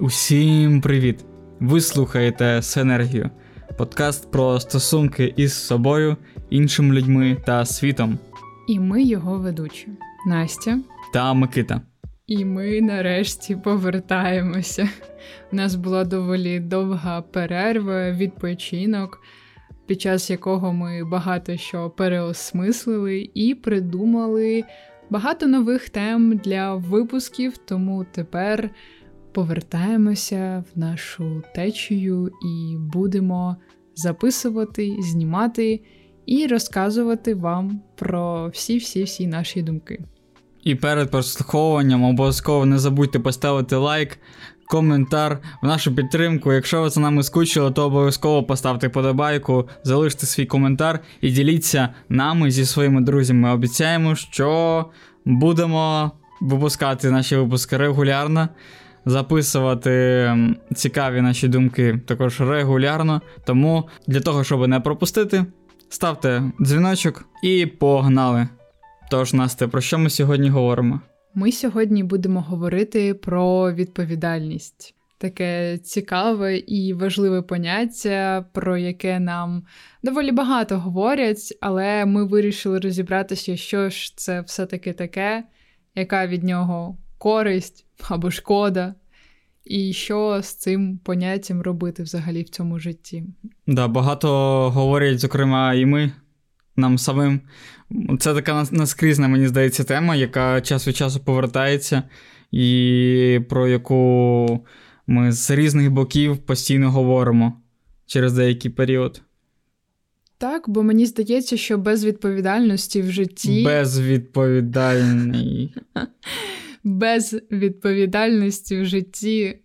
Усім привіт! Ви слухаєте Сенергію, подкаст про стосунки із собою, іншими людьми та світом. І ми його ведучі Настя. Та Микита. І ми нарешті повертаємося. У нас була доволі довга перерва, відпочинок, під час якого ми багато що переосмислили і придумали багато нових тем для випусків, тому тепер повертаємося в нашу течію і будемо записувати, знімати і розказувати вам про всі-всі-всі наші думки. І перед прослуховуванням обов'язково не забудьте поставити лайк, коментар в нашу підтримку. Якщо ви за нами скучили, то обов'язково поставте подобайку, залиште свій коментар і діліться нами зі своїми друзями. Обіцяємо, що будемо випускати наші випуски регулярно, записувати цікаві наші думки також регулярно. Тому для того, щоб не пропустити, ставте дзвіночок і погнали! Тож, Насте, про що ми сьогодні говоримо? Ми сьогодні будемо говорити про відповідальність. Таке цікаве і важливе поняття, про яке нам доволі багато говорять, але ми вирішили розібратися, що ж це все-таки таке, яка від нього користь або шкода, і що з цим поняттям робити взагалі в цьому житті. Да, багато говорять, зокрема, і ми нам самим. Це така наскрізна, мені здається, тема, яка час від часу повертається, і про яку ми з різних боків постійно говоримо через деякий період. Так, бо мені здається, що без відповідальності в житті. Безвідповідальний. Без відповідальності в житті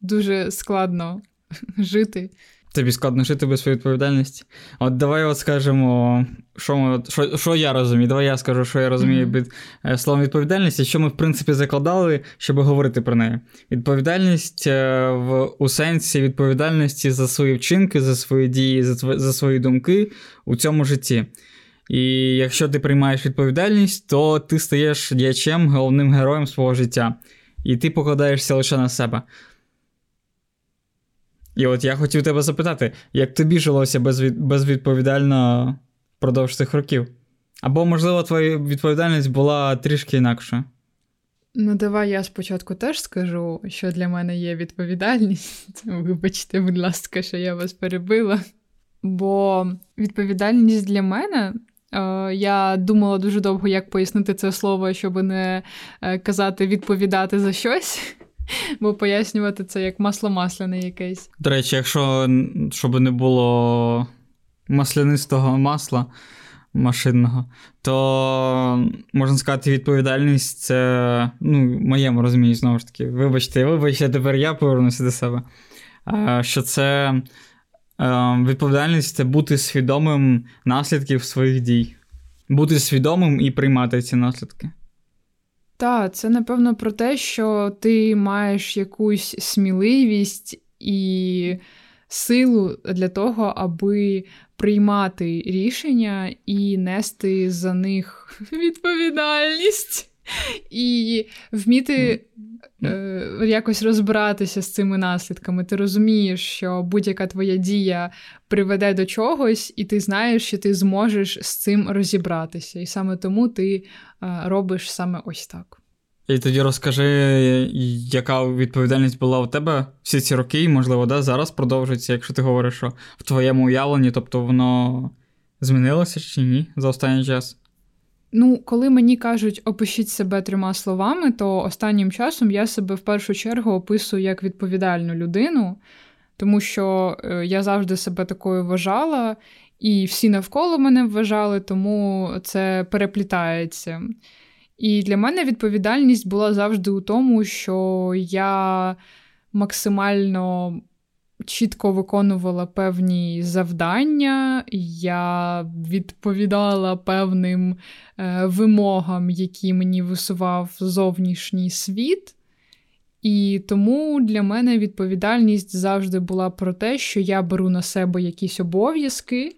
дуже складно жити. Тобі складно жити без відповідальності. От давай от скажемо, що ми, що, що я розумію. Давай я скажу, що я розумію під mm-hmm. словом відповідальність, що ми, в принципі, закладали, щоб говорити про неї. Відповідальність е, в у сенсі відповідальності за свої вчинки, за свої дії, за, за свої думки у цьому житті. І якщо ти приймаєш відповідальність, то ти стаєш діячем, головним героєм свого життя. І ти покладаєшся лише на себе. І от я хотів тебе запитати, як тобі жилося безвід... безвідповідально впродовж цих років? Або, можливо, твоя відповідальність була трішки інакша? Ну, давай я спочатку теж скажу, що для мене є відповідальність. Вибачте, будь ласка, що я вас перебила. Бо відповідальність для мене. Е, я думала дуже довго, як пояснити це слово, щоб не е, казати відповідати за щось. Бо пояснювати це як масло масляне якесь. До речі, якщо щоб не було маслянистого масла машинного, то можна сказати, відповідальність це, ну, моєму розумінні, знову ж таки, вибачте, вибачте, тепер я повернуся до себе. Що це відповідальність це бути свідомим наслідків своїх дій, бути свідомим і приймати ці наслідки. Так, це напевно про те, що ти маєш якусь сміливість і силу для того, аби приймати рішення і нести за них відповідальність, і вміти е, якось розбиратися з цими наслідками. Ти розумієш, що будь-яка твоя дія приведе до чогось, і ти знаєш, що ти зможеш з цим розібратися. І саме тому ти е, робиш саме ось так. І тоді розкажи, яка відповідальність була у тебе всі ці роки, і, можливо, да, зараз продовжується, якщо ти говориш, що в твоєму уявленні, тобто воно змінилося чи ні за останній час? Ну, коли мені кажуть, опишіть себе трьома словами, то останнім часом я себе в першу чергу описую як відповідальну людину, тому що е, я завжди себе такою вважала, і всі навколо мене вважали, тому це переплітається. І для мене відповідальність була завжди у тому, що я максимально чітко виконувала певні завдання, я відповідала певним е, вимогам, які мені висував зовнішній світ. І тому для мене відповідальність завжди була про те, що я беру на себе якісь обов'язки,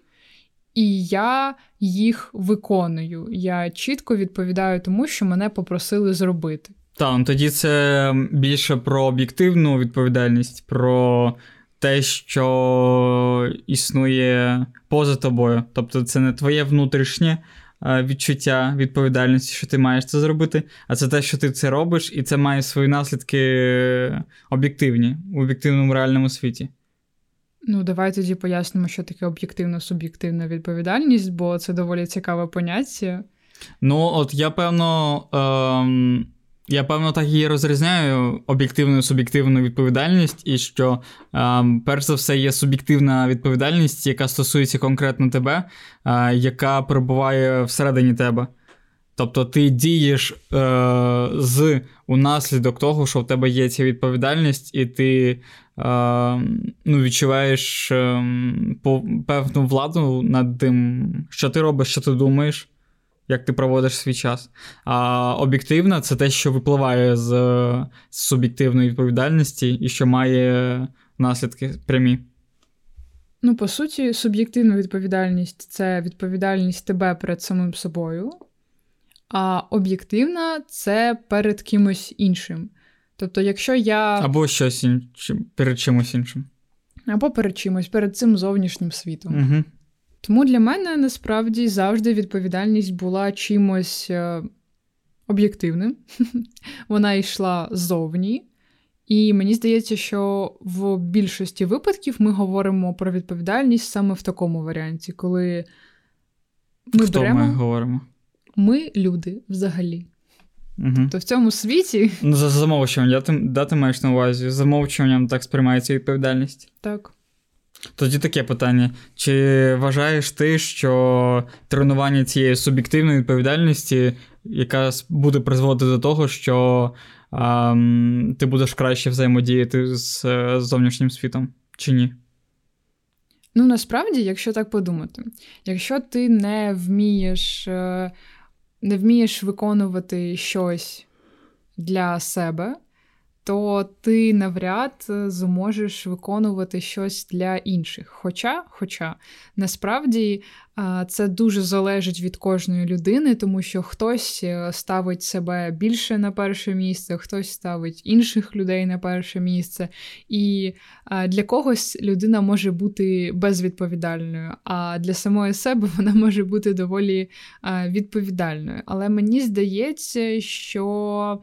і я їх виконую. Я чітко відповідаю тому, що мене попросили зробити. Так, ну тоді це більше про об'єктивну відповідальність, про те, що існує поза тобою. Тобто це не твоє внутрішнє е, відчуття відповідальності, що ти маєш це зробити, а це те, що ти це робиш, і це має свої наслідки об'єктивні у об'єктивному реальному світі. Ну, давай тоді пояснимо, що таке об'єктивно-суб'єктивна відповідальність, бо це доволі цікаве поняття. Ну, от я певно. Ем... Я певно так і розрізняю об'єктивну і суб'єктивну відповідальність, і що, е, перш за все, є суб'єктивна відповідальність, яка стосується конкретно тебе, е, яка перебуває всередині тебе. Тобто ти дієш е, з унаслідок того, що в тебе є ця відповідальність, і ти е, ну, відчуваєш е, певну владу над тим, що ти робиш, що ти думаєш як ти проводиш свій час. А об'єктивна це те, що випливає з, з суб'єктивної відповідальності і що має наслідки прямі. Ну, по суті, суб'єктивна відповідальність це відповідальність тебе перед самим собою, а об'єктивна це перед кимось іншим. Тобто, якщо я. Або щось іншим, перед чимось іншим. Або перед чимось, перед цим зовнішнім світом. Угу. Тому для мене насправді завжди відповідальність була чимось е, об'єктивним. Вона йшла ззовні. І мені здається, що в більшості випадків ми говоримо про відповідальність саме в такому варіанті, коли ми Хто беремо. Ми говоримо? Ми люди взагалі. Угу. То в цьому світі. Ну, за замовчуванням, да, ти маєш на увазі? Замовчуванням так сприймається відповідальність. Так. Тоді таке питання: чи вважаєш ти, що тренування цієї суб'єктивної відповідальності, яка буде призводити до того, що а, ти будеш краще взаємодіяти з, з зовнішнім світом, чи ні? Ну, насправді, якщо так подумати, якщо ти не вмієш, е, не вмієш виконувати щось для себе, то ти навряд е, зможеш виконувати щось для інших. Хоча, хоча насправді це дуже залежить від кожної людини, тому що хтось е, ставить себе більше на перше місце, хтось ставить інших людей на перше місце. І для когось людина може бути безвідповідальною, а для самої себе вона може бути доволі відповідальною. Але мені здається, що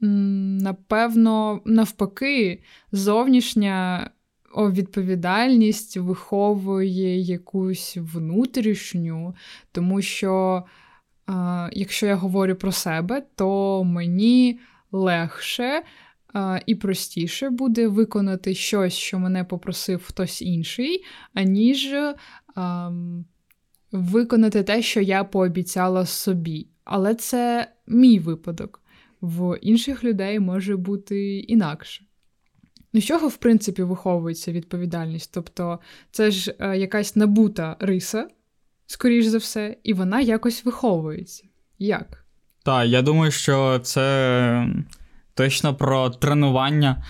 напевно, навпаки, зовнішня відповідальність виховує якусь внутрішню, тому що, якщо я говорю про себе, то мені легше. І простіше буде виконати щось, що мене попросив хтось інший, аніж а, виконати те, що я пообіцяла собі. Але це мій випадок в інших людей може бути інакше. Ну, з чого, в принципі, виховується відповідальність? Тобто, це ж е, якась набута риса, скоріш за все, і вона якось виховується. Як? Так, я думаю, що це точно про тренування.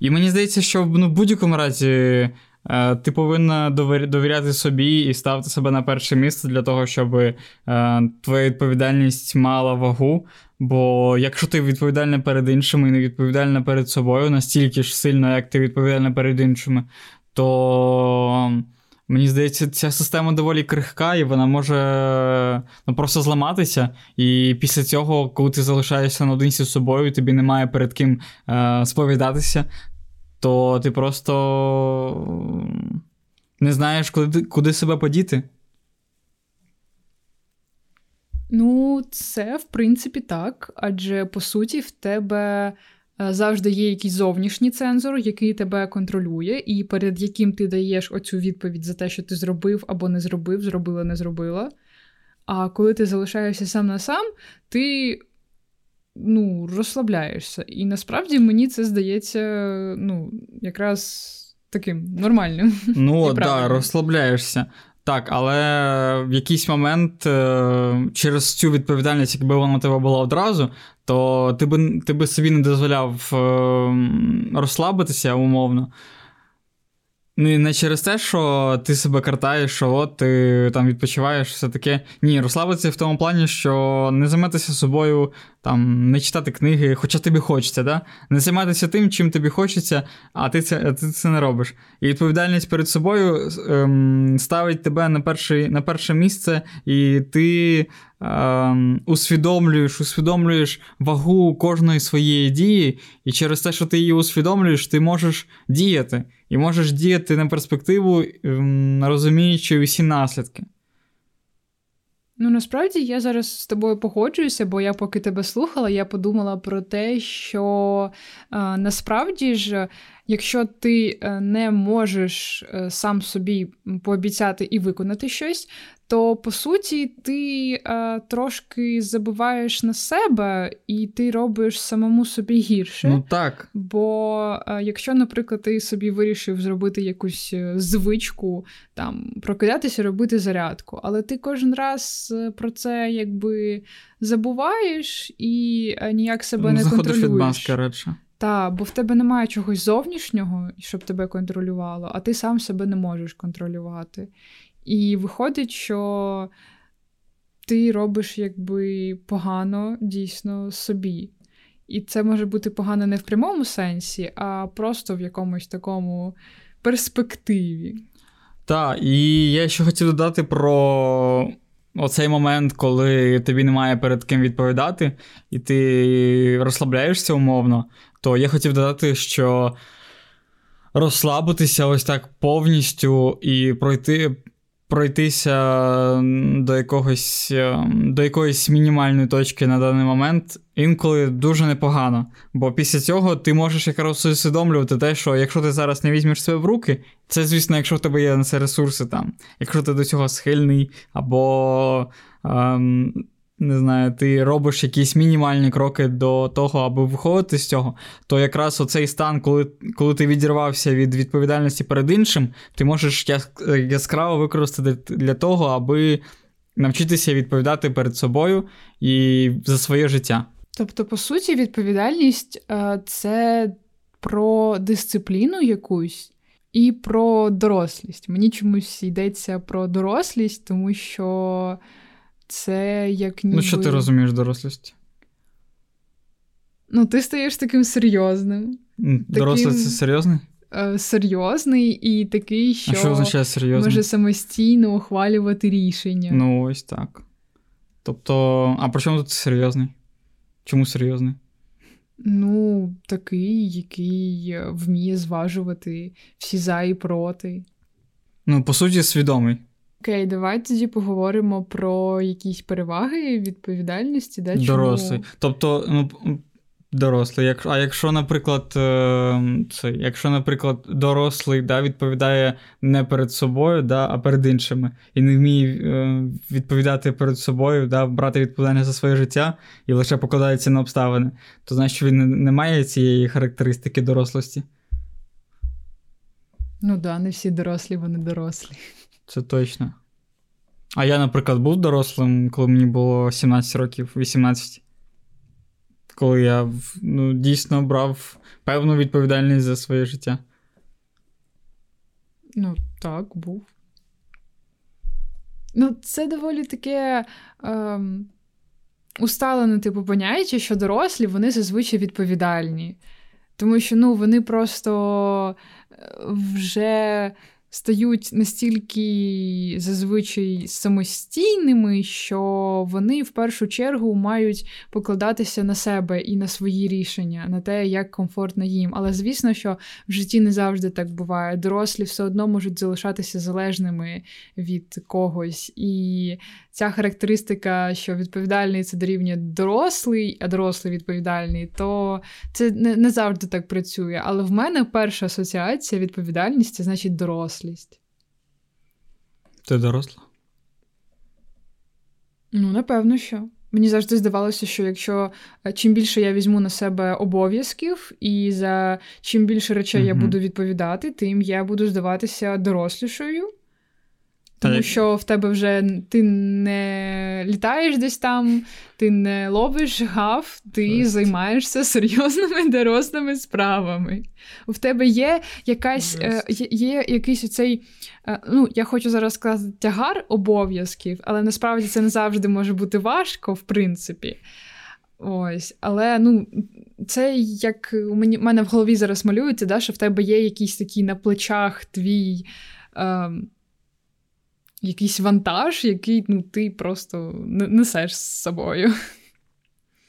І мені здається, що ну, в будь-якому разі е, ти повинна довіряти собі і ставити себе на перше місце для того, щоб е, твоя відповідальність мала вагу. Бо якщо ти відповідальна перед іншими і не відповідальна перед собою настільки ж сильно, як ти відповідальна перед іншими, то мені здається, ця система доволі крихка, і вона може ну, просто зламатися. І після цього, коли ти залишаєшся наодинці з собою, тобі немає перед ким е, сповідатися, то ти просто не знаєш, куди, куди себе подіти. Ну, це в принципі так, адже по суті в тебе е, завжди є якийсь зовнішній цензор, який тебе контролює, і перед яким ти даєш оцю відповідь за те, що ти зробив або не зробив, зробила, не зробила. А коли ти залишаєшся сам на сам, ти ну, розслабляєшся. І насправді мені це здається ну, якраз таким нормальним. Ну, так, да, розслабляєшся. Так, але в якийсь момент е, через цю відповідальність, якби вона у тебе була одразу, то ти би ти би собі не дозволяв е, розслабитися умовно. Ну і не через те, що ти себе картаєш, що от ти там відпочиваєш, все таке. Ні, розслабитися в тому плані, що не займатися собою там не читати книги, хоча тобі хочеться, да? не займатися тим, чим тобі хочеться, а ти це ти це не робиш. І відповідальність перед собою ем, ставить тебе на перший, на перше місце, і ти ем, усвідомлюєш, усвідомлюєш вагу кожної своєї дії, і через те, що ти її усвідомлюєш, ти можеш діяти. І можеш діяти на перспективу, ем, розуміючи усі наслідки. Ну, насправді я зараз з тобою погоджуюся, бо я поки тебе слухала, я подумала про те, що е, насправді ж, якщо ти е, не можеш е, сам собі пообіцяти і виконати щось, то по суті ти е, трошки забуваєш на себе і ти робиш самому собі гірше. Ну так. Бо е, якщо, наприклад, ти собі вирішив зробити якусь е, звичку, там прокидатися, робити зарядку, але ти кожен раз е, про це якби забуваєш і е, ніяк себе не Заходиш контролюєш. від маски. Так, бо в тебе немає чогось зовнішнього, щоб тебе контролювало, а ти сам себе не можеш контролювати. І виходить, що ти робиш якби погано дійсно собі. І це може бути погано не в прямому сенсі, а просто в якомусь такому перспективі. Так, і я ще хотів додати про оцей момент, коли тобі немає перед ким відповідати, і ти розслабляєшся умовно, то я хотів додати, що розслабитися ось так повністю і пройти пройтися до якогось, е, до якоїсь мінімальної точки на даний момент інколи дуже непогано. Бо після цього ти можеш якраз усвідомлювати те, що якщо ти зараз не візьмеш себе в руки, це, звісно, якщо в тебе є на це ресурси там, якщо ти до цього схильний, або. Ем, не знаю, ти робиш якісь мінімальні кроки до того, аби виходити з цього, то якраз оцей стан, коли коли ти відірвався від відповідальності перед іншим, ти можеш яскраво використати для того, аби навчитися відповідати перед собою і за своє життя. Тобто, по суті, відповідальність е, це про дисципліну якусь. І про дорослість. Мені чомусь йдеться про дорослість, тому що це як ніби... Ну, що ти розумієш дорослість? Ну, ти стаєш таким серйозним. Дорослий таким... це серйозний? Е, серйозний і такий, що, а що означає серйозний? може самостійно ухвалювати рішення. Ну, ось так. Тобто, а при чому тут серйозний? Чому серйозний? Ну, такий, який вміє зважувати всі за і проти. Ну, по суті, свідомий. Окей, давай тоді поговоримо про якісь переваги відповідальності. Да? Дорослий. Тобто, ну, дорослий. Як, а якщо, наприклад, е, це, якщо, наприклад, дорослий да, відповідає не перед собою, да, а перед іншими, і не вміє е, відповідати перед собою, да, брати відповідальність за своє життя і лише покладається на обставини, то значить він не має цієї характеристики дорослості. Ну так, да, не всі дорослі, вони дорослі. Це точно. А я, наприклад, був дорослим, коли мені було 17 років, 18. Коли я ну, дійсно брав певну відповідальність за своє життя. Ну, так, був. Ну, це доволі таке ем, усталене, типу, поняття, що дорослі, вони зазвичай відповідальні. Тому що ну, вони просто е, вже стають настільки зазвичай самостійними, що вони в першу чергу мають покладатися на себе і на свої рішення, на те, як комфортно їм. Але звісно, що в житті не завжди так буває. Дорослі все одно можуть залишатися залежними від когось. І ця характеристика, що відповідальний це дорівнює дорослий, а дорослий відповідальний, то це не, не завжди так працює. Але в мене перша асоціація відповідальність це значить дорослість. Ти доросла? Ну, напевно, що. Мені завжди здавалося, що якщо е, чим більше я візьму на себе обов'язків, і за чим більше речей uh-huh. я буду відповідати, тим я буду здаватися дорослішою. Тому що в тебе вже ти не літаєш десь там, ти не ловиш гав, ти займаєшся серйозними дорослими справами. У тебе є якась е, є, якийсь оцей, е, ну я хочу зараз сказати, тягар обов'язків, але насправді це не завжди може бути важко, в принципі. Ось, але ну, це як у мені, мене в голові зараз малюється, да, що в тебе є якийсь такий на плечах твій е, якийсь вантаж, який ну, ти просто несеш з собою.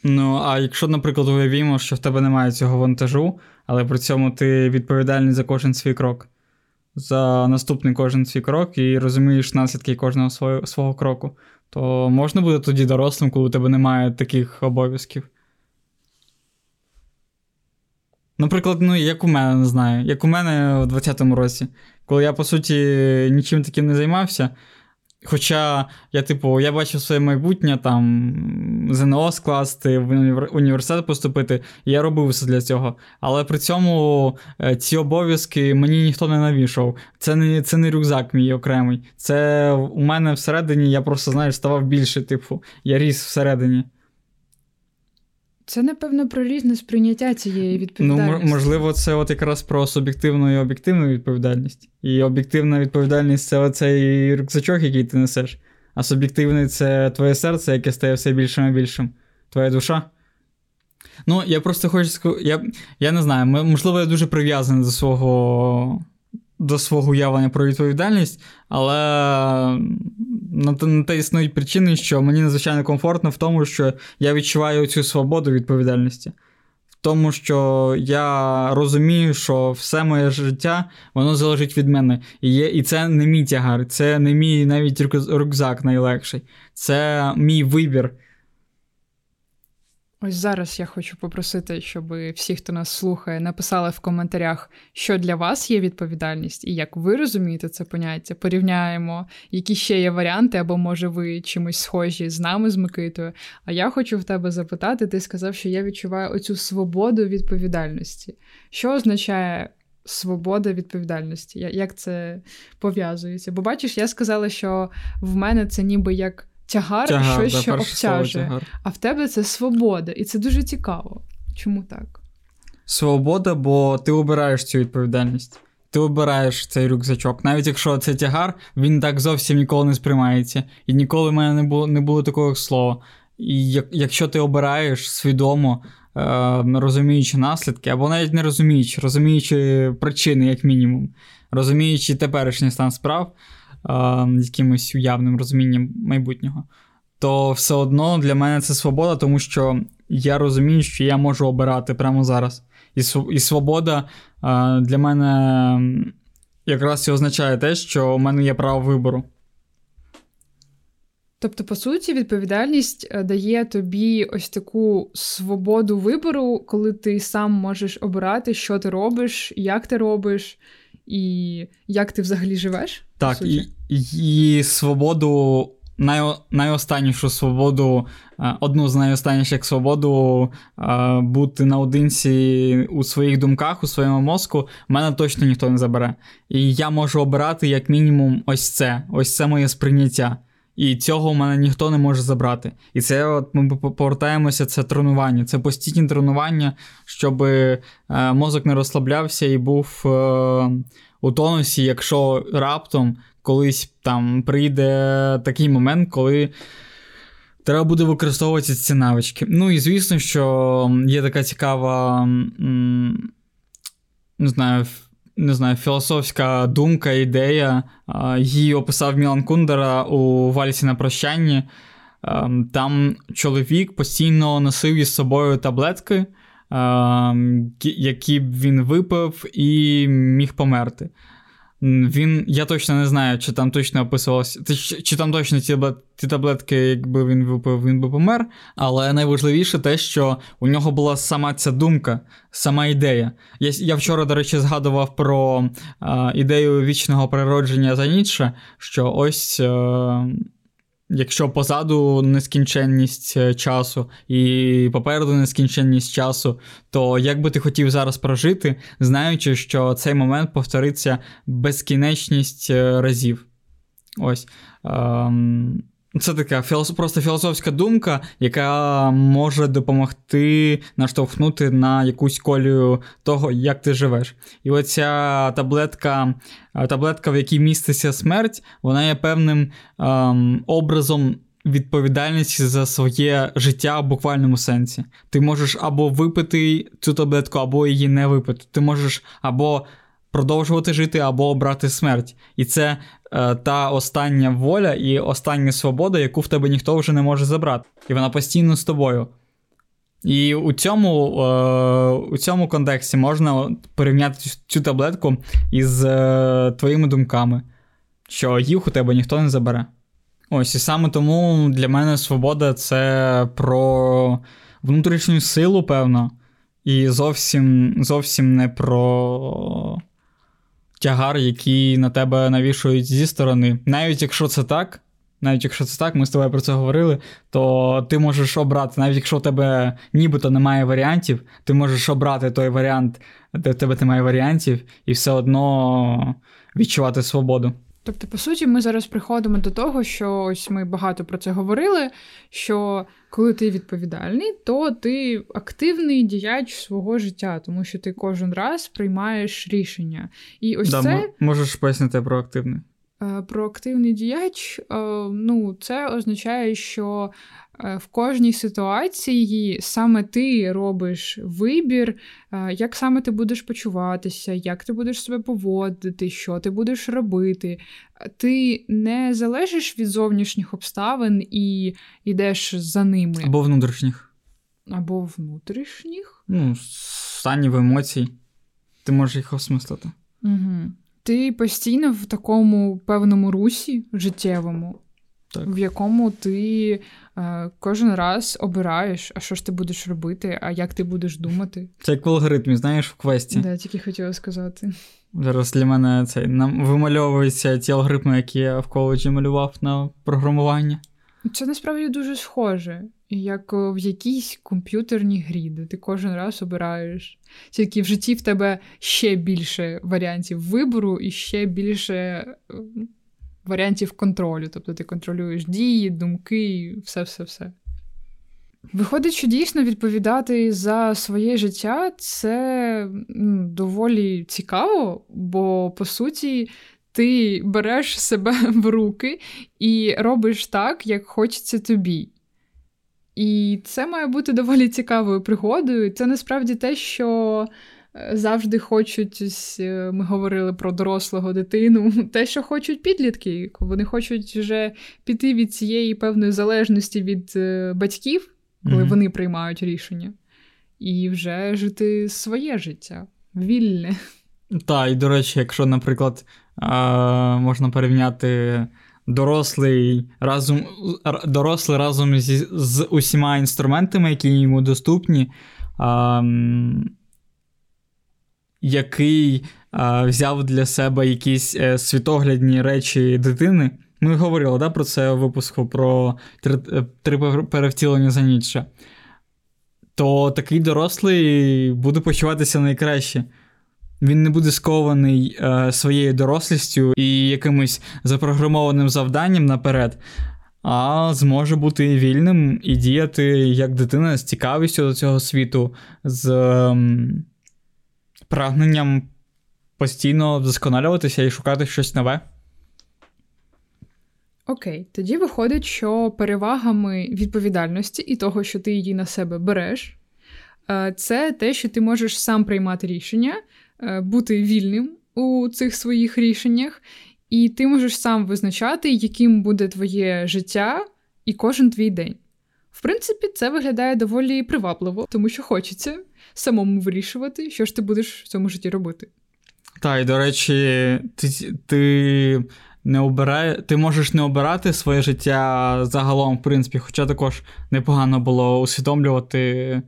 Ну, а якщо, наприклад, уявімо, що в тебе немає цього вантажу, але при цьому ти відповідальний за кожен свій крок, за наступний кожен свій крок і розумієш наслідки кожного свого, свого кроку, то можна буде тоді дорослим, коли у тебе немає таких обов'язків. Наприклад, ну, як у мене не знаю, як у мене у 20-му році, коли я, по суті, нічим таким не займався. Хоча я, типу, я бачив своє майбутнє там ЗНО скласти, в університет поступити, і я робив все для цього. Але при цьому е, ці обов'язки мені ніхто не навішав. Це не це не рюкзак мій окремий. Це у мене всередині я просто, знаєш, ставав більше, типу, я ріс всередині. Це, напевно, про різне сприйняття цієї ну, відповідальності. Ну, можливо, це от якраз про суб'єктивну і об'єктивну відповідальність. І об'єктивна відповідальність це оцей рюкзачок, який ти несеш. А суб'єктивний це твоє серце, яке стає все більшим і більшим. Твоя душа. Ну, я просто хочу сказати, я я не знаю, можливо, я дуже прив'язаний до свого до свого уявлення про відповідальність, але на те, на те існують причини, що мені надзвичайно комфортно в тому, що я відчуваю цю свободу відповідальності. В тому, що я розумію, що все моє життя воно залежить від мене. І є, і це не мій тягар, це не мій навіть рюкзак найлегший. Це мій вибір. Ось зараз я хочу попросити, щоб всі, хто нас слухає, написали в коментарях, що для вас є відповідальність, і як ви розумієте це поняття. Порівняємо, які ще є варіанти, або може ви чимось схожі з нами, з Микитою. А я хочу в тебе запитати: ти сказав, що я відчуваю оцю свободу відповідальності. Що означає? Свобода відповідальності, як це пов'язується? Бо бачиш, я сказала, що в мене це ніби як тягар, тягар щось, да, що обтяжує. А в тебе це свобода, і це дуже цікаво. Чому так? Свобода, бо ти обираєш цю відповідальність. Ти обираєш цей рюкзачок. Навіть якщо це тягар, він так зовсім ніколи не сприймається. І ніколи в мене не було не було такого слова. І як, якщо ти обираєш свідомо, е, розуміючи наслідки, або навіть не розуміючи, розуміючи причини, як мінімум, розуміючи теперішній стан справ, якимось уявним розумінням майбутнього, то все одно для мене це свобода, тому що я розумію, що я можу обирати прямо зараз. І свобода для мене якраз і означає те, що у мене є право вибору. Тобто, по суті, відповідальність е, дає тобі ось таку свободу вибору, коли ти сам можеш обирати, що ти робиш, як ти робиш, і як ти взагалі живеш. Так, і, і свободу, най, найостаннішу свободу, е, одну з найостанніших свободу е, бути наодинці у своїх думках, у своєму мозку, мене точно ніхто не забере. І я можу обирати як мінімум ось це, ось це моє сприйняття. І цього в мене ніхто не може забрати. І це от ми повертаємося, це тренування, це постійні тренування, щоб е, мозок не розслаблявся і був е, у тонусі, якщо раптом колись там прийде такий момент, коли. Треба буде використовувати ці навички. Ну і звісно, що є така цікава, не знаю, не знаю, філософська думка, ідея. Її описав Мілан Кундера у вальсі на прощанні. Там чоловік постійно носив із собою таблетки, які б він випив і міг померти. Він, Я точно не знаю, чи там точно описувалося, чи, чи там точно ці, ті таблетки, якби він випив, він би помер. Але найважливіше те, що у нього була сама ця думка, сама ідея. Я я вчора, до речі, згадував про а, ідею вічного природження за Ніцше, що ось. А, Якщо позаду нескінченність е, часу і попереду нескінченність часу, то як би ти хотів зараз прожити, знаючи, що цей момент повториться безкінечність е, разів. Ось. Ем... Це така філософ, просто філософська думка, яка може допомогти наштовхнути на якусь колію того, як ти живеш. І оця таблетка, таблетка, в якій міститься смерть, вона є певним ем, образом відповідальність за своє життя в буквальному сенсі. Ти можеш або випити цю таблетку, або її не випити. Ти можеш або продовжувати жити, або обрати смерть. І це е, та остання воля і остання свобода, яку в тебе ніхто вже не може забрати. І вона постійно з тобою. І у цьому е, у цьому контексті можна порівняти цю таблетку із е, твоїми думками, що їх у тебе ніхто не забере. Ось, і саме тому для мене свобода це про внутрішню силу, певно, і зовсім зовсім не про тягар, який на тебе навішують зі сторони. Навіть якщо це так, навіть якщо це так, ми з тобою про це говорили, то ти можеш обрати, навіть якщо у тебе нібито немає варіантів, ти можеш обрати той варіант, де в тебе немає варіантів, і все одно відчувати свободу. Тобто, по суті, ми зараз приходимо до того, що ось ми багато про це говорили. Що коли ти відповідальний, то ти активний діяч свого життя, тому що ти кожен раз приймаєш рішення. І ось да, це можеш пояснити про активний. Про проактивний діяч, е, ну, це означає, що е, в кожній ситуації саме ти робиш вибір, як саме ти будеш почуватися, як ти будеш себе поводити, що ти будеш робити. Ти не залежиш від зовнішніх обставин і йдеш за ними. Або внутрішніх. Або внутрішніх. Ну, станів емоцій. Ти можеш їх осмислити. Угу. Ти постійно в такому певному русі життєвому, так. в якому ти е, кожен раз обираєш, а що ж ти будеш робити, а як ти будеш думати. Це як в алгоритмі, знаєш, в квесті. Да, тільки хотіла сказати. Зараз для мене цей нам вимальовуються ті алгоритми, які я в коледжі малював на програмування. Це насправді дуже схоже, як в якійсь комп'ютерній грі, де ти кожен раз обираєш. Тільки в житті в тебе ще більше варіантів вибору і ще більше е, варіантів контролю. Тобто ти контролюєш дії, думки, все-все-все. Виходить, що дійсно відповідати за своє життя це доволі цікаво, бо по суті ти береш себе в руки і робиш так, як хочеться тобі. І це має бути доволі цікавою пригодою. Це насправді те, що завжди хочуть, е, ми говорили про дорослого дитину, те, що хочуть підлітки. Вони хочуть вже піти від цієї певної залежності від е, батьків, коли mm-hmm. вони приймають рішення, і вже жити своє життя вільне. Так, і до речі, якщо, наприклад, можна порівняти дорослий разом дорослий разом зі, з усіма інструментами, які йому доступні, а, який а, взяв для себе якісь е, світоглядні речі дитини. Ми говорили да, про це у випуску про три, е, три перевтілення за Ніцше. То такий дорослий буде почуватися найкраще. Він не буде скований е, своєю дорослістю і якимось запрограмованим завданням наперед, а зможе бути вільним і діяти як дитина з цікавістю до цього світу, з е, прагненням постійно вдосконалюватися і шукати щось нове. Окей, тоді виходить, що перевагами відповідальності і того, що ти її на себе береш, е, це те, що ти можеш сам приймати рішення. Е, бути вільним у цих своїх рішеннях, і ти можеш сам визначати, яким буде твоє життя і кожен твій день. В принципі, це виглядає доволі привабливо, тому що хочеться самому вирішувати, що ж ти будеш в цьому житті робити. Так, і до речі, ти ти не обирає, ти можеш не обирати своє життя загалом, в принципі, хоча також непогано було усвідомлювати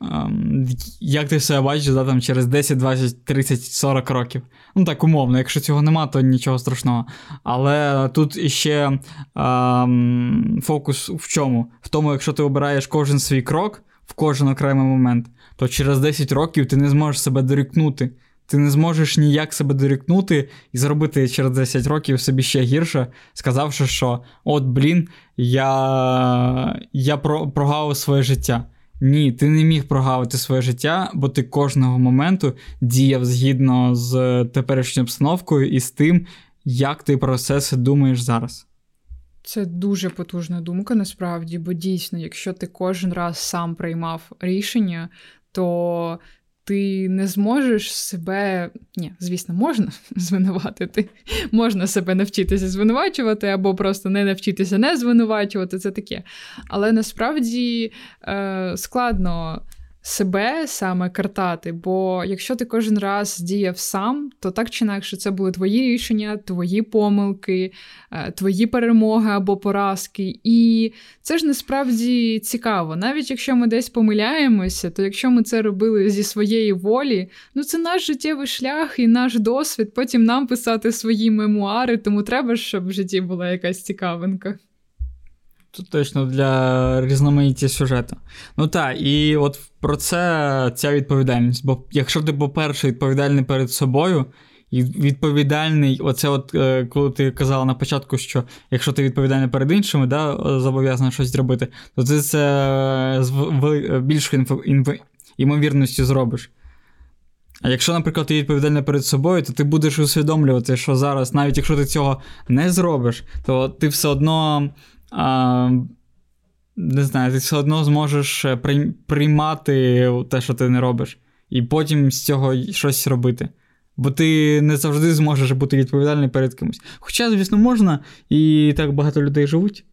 Ем, як ти себе бачиш да, там, через 10, 20, 30, 40 років. Ну так, умовно, якщо цього нема, то нічого страшного. Але тут іще ем, фокус в чому? В тому, якщо ти обираєш кожен свій крок в кожен окремий момент, то через 10 років ти не зможеш себе дорікнути. Ти не зможеш ніяк себе дорікнути і зробити через 10 років собі ще гірше, сказавши, що от, блін, я я прогавив своє життя. Ні, ти не міг прогавити своє життя, бо ти кожного моменту діяв згідно з теперішньою обстановкою і з тим, як ти про це думаєш зараз. Це дуже потужна думка насправді, бо дійсно, якщо ти кожен раз сам приймав рішення, то ти не зможеш себе, ні, звісно, можна звинуватити, можна себе навчитися звинувачувати, або просто не навчитися не звинувачувати, це таке. Але насправді е, складно себе саме картати. Бо якщо ти кожен раз діяв сам, то так чи інакше це були твої рішення, твої помилки, е, твої перемоги або поразки. І це ж насправді цікаво. Навіть якщо ми десь помиляємося, то якщо ми це робили зі своєї волі, ну це наш життєвий шлях і наш досвід. Потім нам писати свої мемуари, тому треба, щоб в житті була якась цікавинка. Тут точно для різноманіття сюжету. Ну так, і от про це ця відповідальність. Бо якщо ти, по-перше, відповідальний перед собою, і відповідальний, оце, от е, коли ти казала на початку, що якщо ти відповідальний перед іншими, да, зобов'язаний щось зробити, то ти це з більшою ймовірністю зробиш. А якщо, наприклад, ти відповідальний перед собою, то ти будеш усвідомлювати, що зараз, навіть якщо ти цього не зробиш, то ти все одно а, не знаю, ти все одно зможеш е, приймати те, що ти не робиш, і потім з цього щось робити. Бо ти не завжди зможеш бути відповідальним перед кимось. Хоча, звісно, можна, і так багато людей живуть.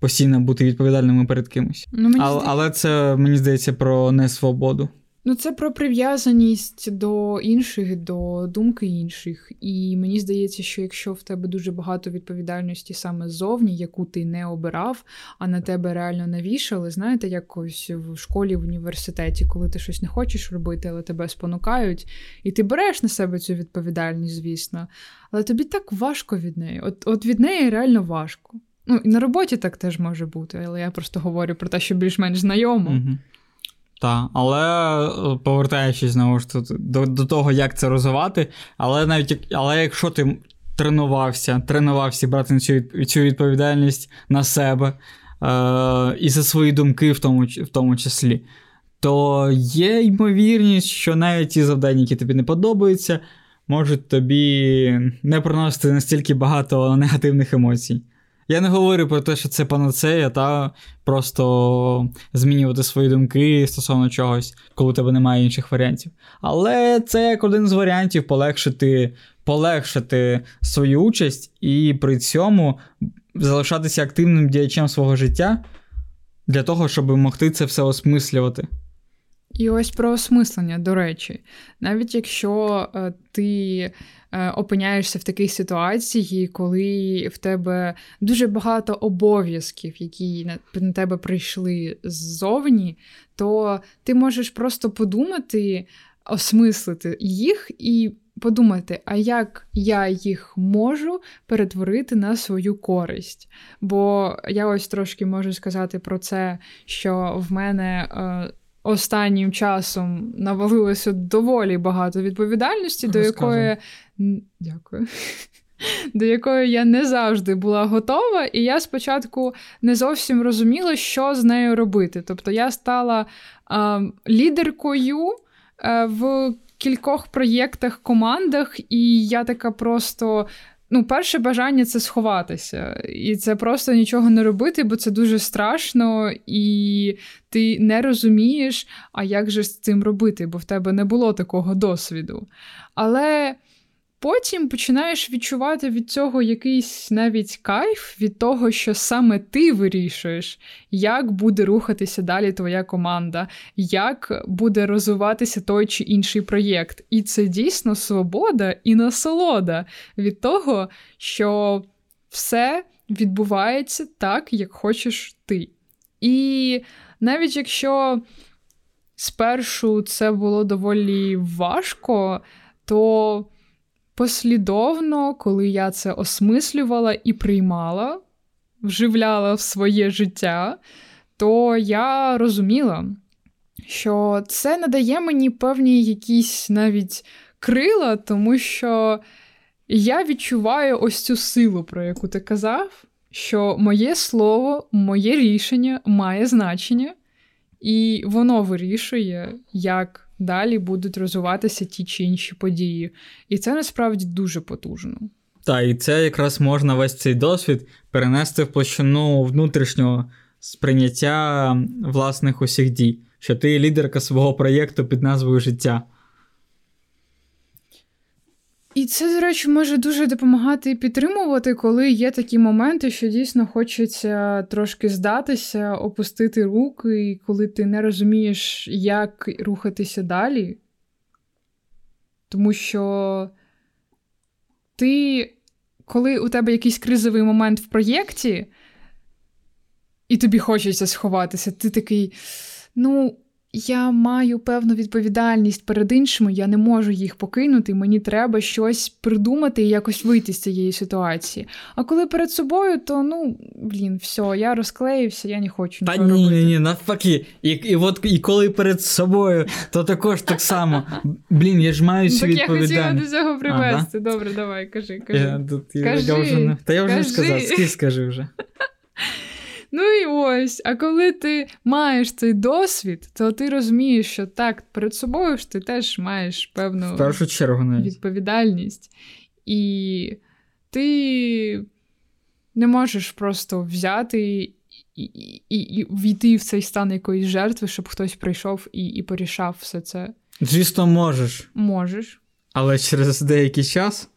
Постійно бути відповідальними перед кимось. Ну, мені але, але це мені здається про несвободу. Ну, це про прив'язаність до інших, до думки інших. І мені здається, що якщо в тебе дуже багато відповідальності саме ззовні, яку ти не обирав, а на тебе реально навішали, знаєте, якось в школі, в університеті, коли ти щось не хочеш робити, але тебе спонукають, і ти береш на себе цю відповідальність, звісно. Але тобі так важко від неї. От, От від неї реально важко. Ну, і на роботі так теж може бути, але я просто говорю про те, що більш-менш знайомо. Угу. Так, але е, повертаючись знову ж до до того, як це розвивати, але навіть але якщо ти тренувався, тренувався брати цю цю відповідальність на себе е, і за свої думки, в тому в тому числі, то є ймовірність, що навіть ті завдання, які тобі не подобаються, можуть тобі не приносити настільки багато негативних емоцій. Я не говорю про те, що це панацея, та просто змінювати свої думки стосовно чогось, коли у тебе немає інших варіантів. Але це як один з варіантів полегшити полегшити свою участь і при цьому залишатися активним діячем свого життя для того, щоб могти це все осмислювати. І ось про осмислення, до речі, навіть якщо е, ти е, опиняєшся в такій ситуації, коли в тебе дуже багато обов'язків, які на, на тебе прийшли ззовні, то ти можеш просто подумати, осмислити їх і подумати, а як я їх можу перетворити на свою користь. Бо я ось трошки можу сказати про це, що в мене. Е, останнім часом навалилося доволі багато відповідальності, до якої дякую. До якої я не завжди була готова, і я спочатку не зовсім розуміла, що з нею робити. Тобто я стала а, лідеркою е, в кількох проєктах, командах, і я така просто Ну, перше бажання це сховатися, і це просто нічого не робити, бо це дуже страшно, і ти не розумієш, а як же з цим робити, бо в тебе не було такого досвіду. Але Потім починаєш відчувати від цього якийсь навіть кайф від того, що саме ти вирішуєш, як буде рухатися далі твоя команда, як буде розвиватися той чи інший проєкт. І це дійсно свобода і насолода від того, що все відбувається так, як хочеш ти. І навіть якщо спершу це було доволі важко, то послідовно, коли я це осмислювала і приймала, вживляла в своє життя, то я розуміла, що це надає мені певні якісь навіть крила, тому що я відчуваю ось цю силу, про яку ти казав, що моє слово, моє рішення має значення, і воно вирішує, як далі будуть розвиватися ті чи інші події. І це насправді дуже потужно. Та, і це якраз можна весь цей досвід перенести в площину внутрішнього сприйняття власних усіх дій, що ти лідерка свого проєкту під назвою життя. І це, до речі, може дуже допомагати і підтримувати, коли є такі моменти, що дійсно хочеться трошки здатися, опустити руки, і коли ти не розумієш, як рухатися далі. Тому що ти, коли у тебе якийсь кризовий момент в проєкті, і тобі хочеться сховатися, ти такий, ну, я маю певну відповідальність перед іншими, я не можу їх покинути, мені треба щось придумати і якось вийти з цієї ситуації. А коли перед собою, то ну, блін, все, я розклеївся, я не хочу. Та нічого ні, ні, ні, навпаки. І, і, от, і коли перед собою, то також так само. Блін, я ж маю цю Так я хотіла до цього привести. Добре, давай, кажи, кажи. Я, тут, Кажи, я вже. Та я вже кажи. сказав, ти скажи вже. Ну і ось, а коли ти маєш цей досвід, то ти розумієш, що так, перед собою ж ти теж маєш певну В першу чергу навіть. відповідальність, і ти не можеш просто взяти і, і, і, і війти в цей стан якоїсь жертви, щоб хтось прийшов і, і порішав все це. Звісно, можеш, Можеш. але через деякий час.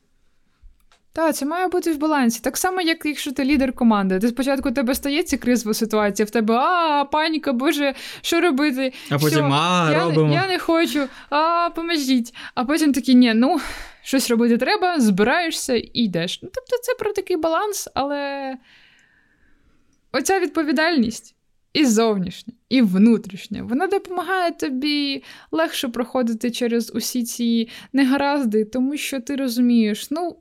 Так, це має бути в балансі. Так само, як якщо ти лідер команди. Ти спочатку у тебе стається кризова ситуація, в тебе а, паніка, боже, що робити? А потім, а, я, робимо. Я не хочу, а поможіть. А потім такі, ні, ну, щось робити треба, збираєшся і йдеш. Ну, тобто це про такий баланс, але оця відповідальність. І зовнішня, і внутрішня. Вона допомагає тобі легше проходити через усі ці негаразди, тому що ти розумієш, ну,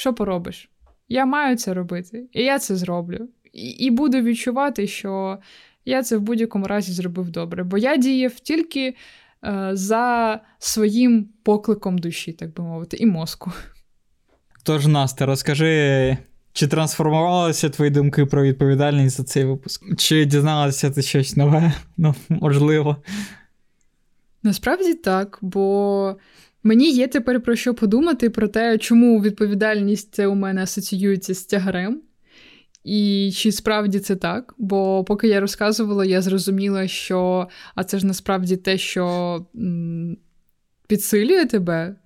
що поробиш? Я маю це робити, і я це зроблю. І, і буду відчувати, що я це в будь-якому разі зробив добре. Бо я діяв тільки е, за своїм покликом душі, так би мовити, і мозку. Тож, Настя, розкажи, чи трансформувалися твої думки про відповідальність за цей випуск? Чи дізналася ти щось нове? Ну, можливо. Насправді так, бо мені є тепер про що подумати про те, чому відповідальність це у мене асоціюється з тягарем. І чи справді це так? Бо поки я розказувала, я зрозуміла, що а це ж насправді те, що м, підсилює тебе,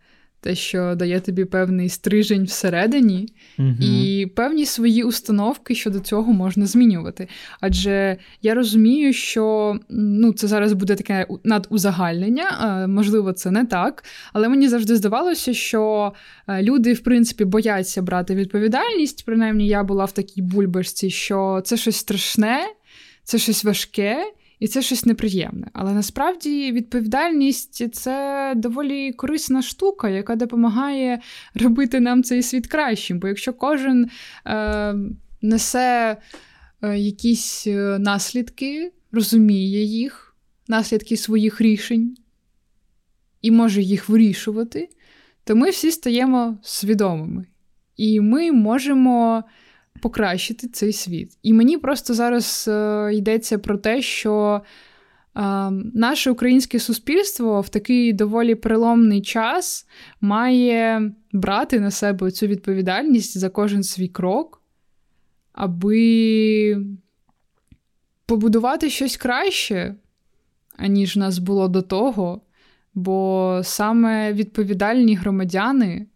те, що дає тобі певний стрижень всередині, Угу. і певні свої установки щодо цього можна змінювати. Адже я розумію, що ну, це зараз буде таке надузагальнення, можливо, це не так, але мені завжди здавалося, що е, люди, в принципі, бояться брати відповідальність. Принаймні, я була в такій бульбашці, що це щось страшне, це щось важке. І це щось неприємне. Але насправді відповідальність це доволі корисна штука, яка допомагає робити нам цей світ кращим. Бо якщо кожен е, несе е, якісь е, наслідки, розуміє їх, наслідки своїх рішень і може їх вирішувати, то ми всі стаємо свідомими. І ми можемо покращити цей світ. І мені просто зараз е, йдеться про те, що е, наше українське суспільство в такий доволі переломний час має брати на себе цю відповідальність за кожен свій крок, аби побудувати щось краще, аніж нас було до того. Бо саме відповідальні громадяни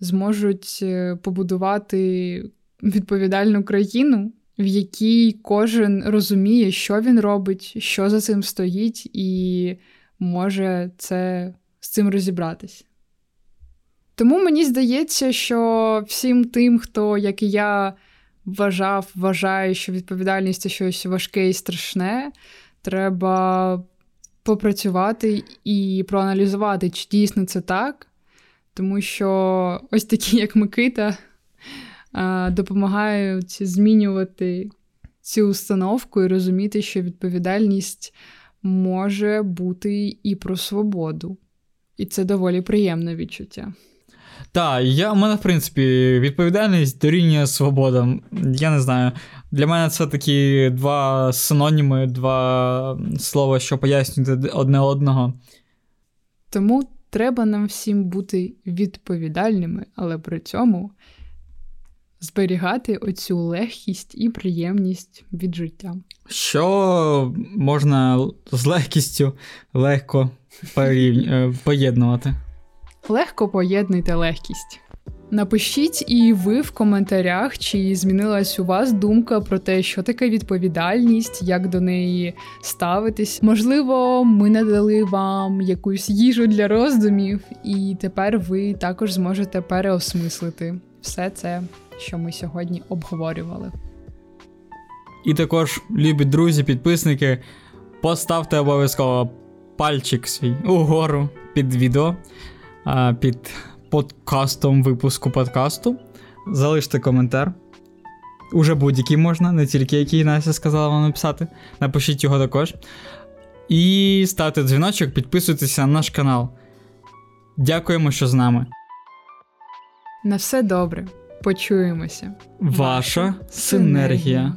зможуть е, побудувати відповідальну країну, в якій кожен розуміє, що він робить, що за цим стоїть, і може це з цим розібратись. Тому мені здається, що всім тим, хто, як і я, вважав, вважає, що відповідальність це щось важке і страшне, треба попрацювати і проаналізувати, чи дійсно це так. Тому що ось такі, як Микита, допомагають змінювати цю установку і розуміти, що відповідальність може бути і про свободу. І це доволі приємне відчуття. Так, я, у мене, в принципі, відповідальність дорівнює свобода. Я не знаю. Для мене це такі два синоніми, два слова, що пояснюють одне одного. Тому треба нам всім бути відповідальними, але при цьому зберігати оцю легкість і приємність від життя. Що можна з легкістю легко порівню- е, поєднувати? Легко поєднуйте легкість. Напишіть і ви в коментарях, чи змінилась у вас думка про те, що таке відповідальність, як до неї ставитись. Можливо, ми надали вам якусь їжу для роздумів, і тепер ви також зможете переосмислити все це, що ми сьогодні обговорювали. І також, любі друзі, підписники, поставте обов'язково пальчик свій угору під відео, під подкастом випуску подкасту. Залиште коментар. Уже будь-який можна, не тільки який Настя сказала вам написати. Напишіть його також. І ставте дзвіночок, підписуйтеся на наш канал. Дякуємо, що з нами. На все добре. Почуємося. Ваша синергія.